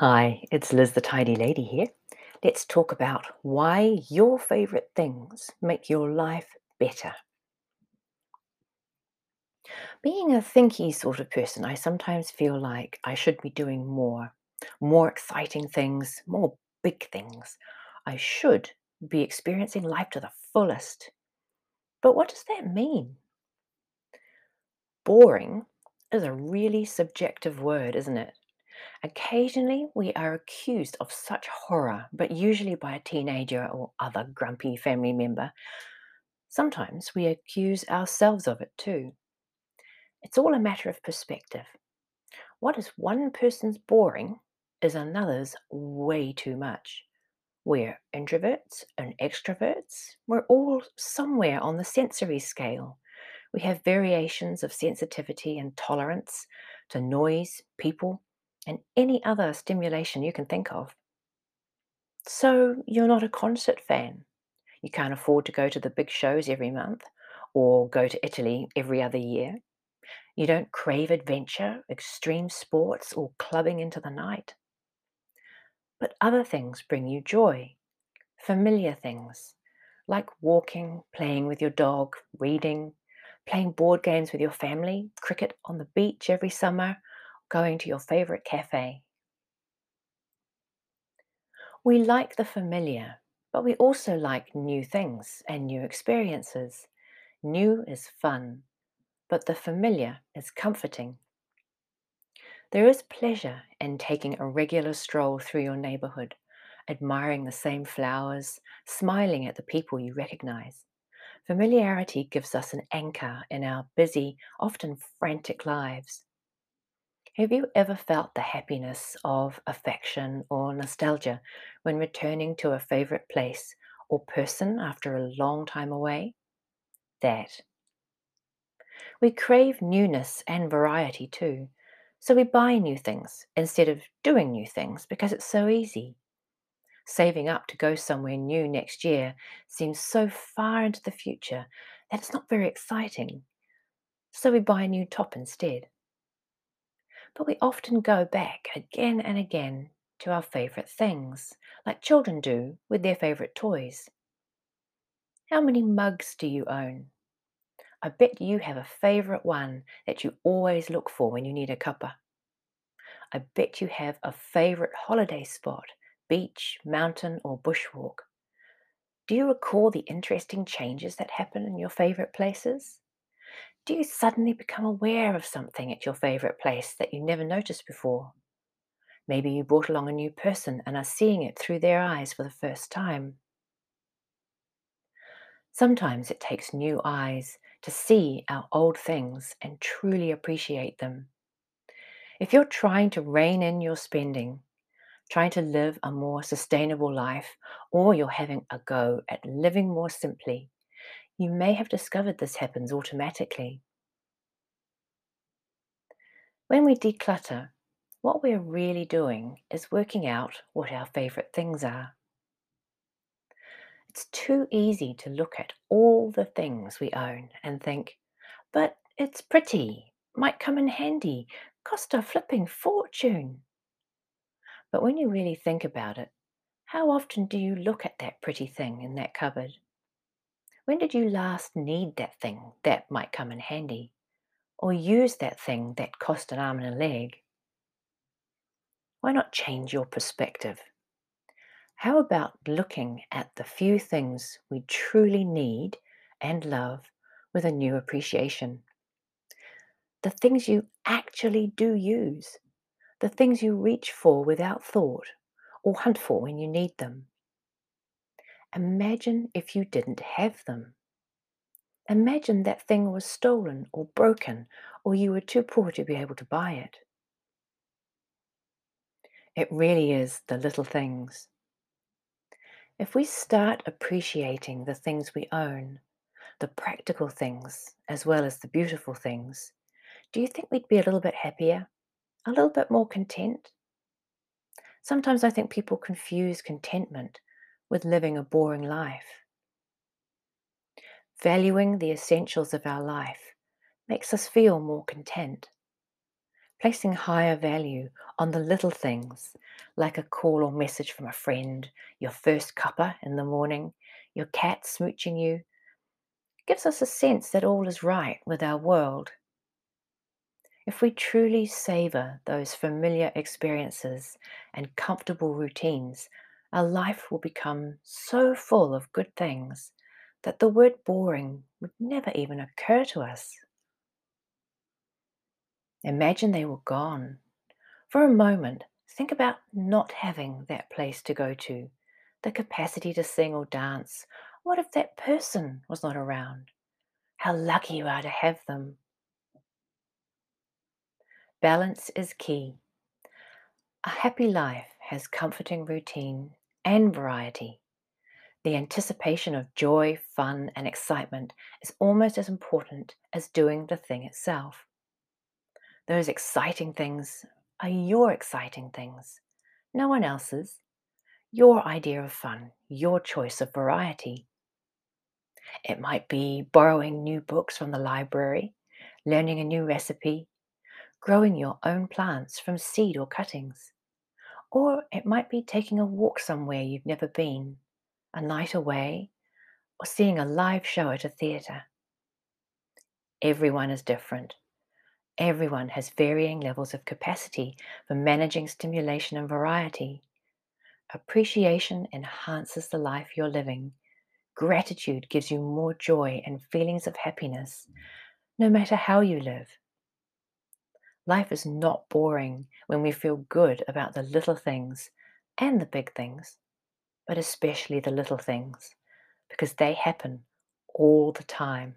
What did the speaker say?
Hi, it's Liz the Tidy Lady here. Let's talk about why your favorite things make your life better. Being a thinky sort of person, I sometimes feel like I should be doing more, more exciting things, more big things. I should be experiencing life to the fullest. But what does that mean? Boring is a really subjective word, isn't it? Occasionally, we are accused of such horror, but usually by a teenager or other grumpy family member. Sometimes we accuse ourselves of it too. It's all a matter of perspective. What is one person's boring is another's way too much. We're introverts and extroverts. We're all somewhere on the sensory scale. We have variations of sensitivity and tolerance to noise, people, and any other stimulation you can think of. So, you're not a concert fan. You can't afford to go to the big shows every month or go to Italy every other year. You don't crave adventure, extreme sports, or clubbing into the night. But other things bring you joy, familiar things like walking, playing with your dog, reading, playing board games with your family, cricket on the beach every summer, going to your favorite cafe. We like the familiar, but we also like new things and new experiences. New is fun, but the familiar is comforting. There is pleasure in taking a regular stroll through your neighborhood, admiring the same flowers, smiling at the people you recognize. Familiarity gives us an anchor in our busy, often frantic lives. Have you ever felt the happiness of affection or nostalgia when returning to a favorite place or person after a long time away? That. We crave newness and variety too, so we buy new things instead of doing new things because it's so easy. Saving up to go somewhere new next year seems so far into the future that it's not very exciting, so we buy a new top instead but we often go back again and again to our favourite things, like children do with their favourite toys. How many mugs do you own? I bet you have a favourite one that you always look for when you need a cuppa. I bet you have a favourite holiday spot, beach, mountain, or bushwalk. Do you recall the interesting changes that happen in your favourite places? Do you suddenly become aware of something at your favorite place that you never noticed before? Maybe you brought along a new person and are seeing it through their eyes for the first time. Sometimes it takes new eyes to see our old things and truly appreciate them. If you're trying to rein in your spending, trying to live a more sustainable life, or you're having a go at living more simply, you may have discovered this happens automatically. When we declutter, what we're really doing is working out what our favourite things are. It's too easy to look at all the things we own and think, but it's pretty, might come in handy, cost a flipping fortune. But when you really think about it, how often do you look at that pretty thing in that cupboard? When did you last need that thing that might come in handy? Or use that thing that cost an arm and a leg? Why not change your perspective? How about looking at the few things we truly need and love with a new appreciation? The things you actually do use, the things you reach for without thought or hunt for when you need them. Imagine if you didn't have them. Imagine that thing was stolen or broken, or you were too poor to be able to buy it. It really is the little things. If we start appreciating the things we own, the practical things as well as the beautiful things, do you think we'd be a little bit happier? A little bit more content? Sometimes I think people confuse contentment with living a boring life. Valuing the essentials of our life makes us feel more content. Placing higher value on the little things like a call or message from a friend, your first cuppa in the morning, your cat smooching you, gives us a sense that all is right with our world. If we truly savor those familiar experiences and comfortable routines, our life will become so full of good things that the word boring would never even occur to us. Imagine they were gone. For a moment, think about not having that place to go to, the capacity to sing or dance. What if that person was not around? How lucky you are to have them. Balance is key. A happy life has comforting routine and variety. The anticipation of joy, fun, and excitement is almost as important as doing the thing itself. Those exciting things are your exciting things, no one else's. Your idea of fun, your choice of variety. It might be borrowing new books from the library, learning a new recipe, growing your own plants from seed or cuttings. Or it might be taking a walk somewhere you've never been, a night away, or seeing a live show at a theatre. Everyone is different. Everyone has varying levels of capacity for managing stimulation and variety. Appreciation enhances the life you're living. Gratitude gives you more joy and feelings of happiness, no matter how you live. Life is not boring when we feel good about the little things and the big things, but especially the little things, because they happen all the time.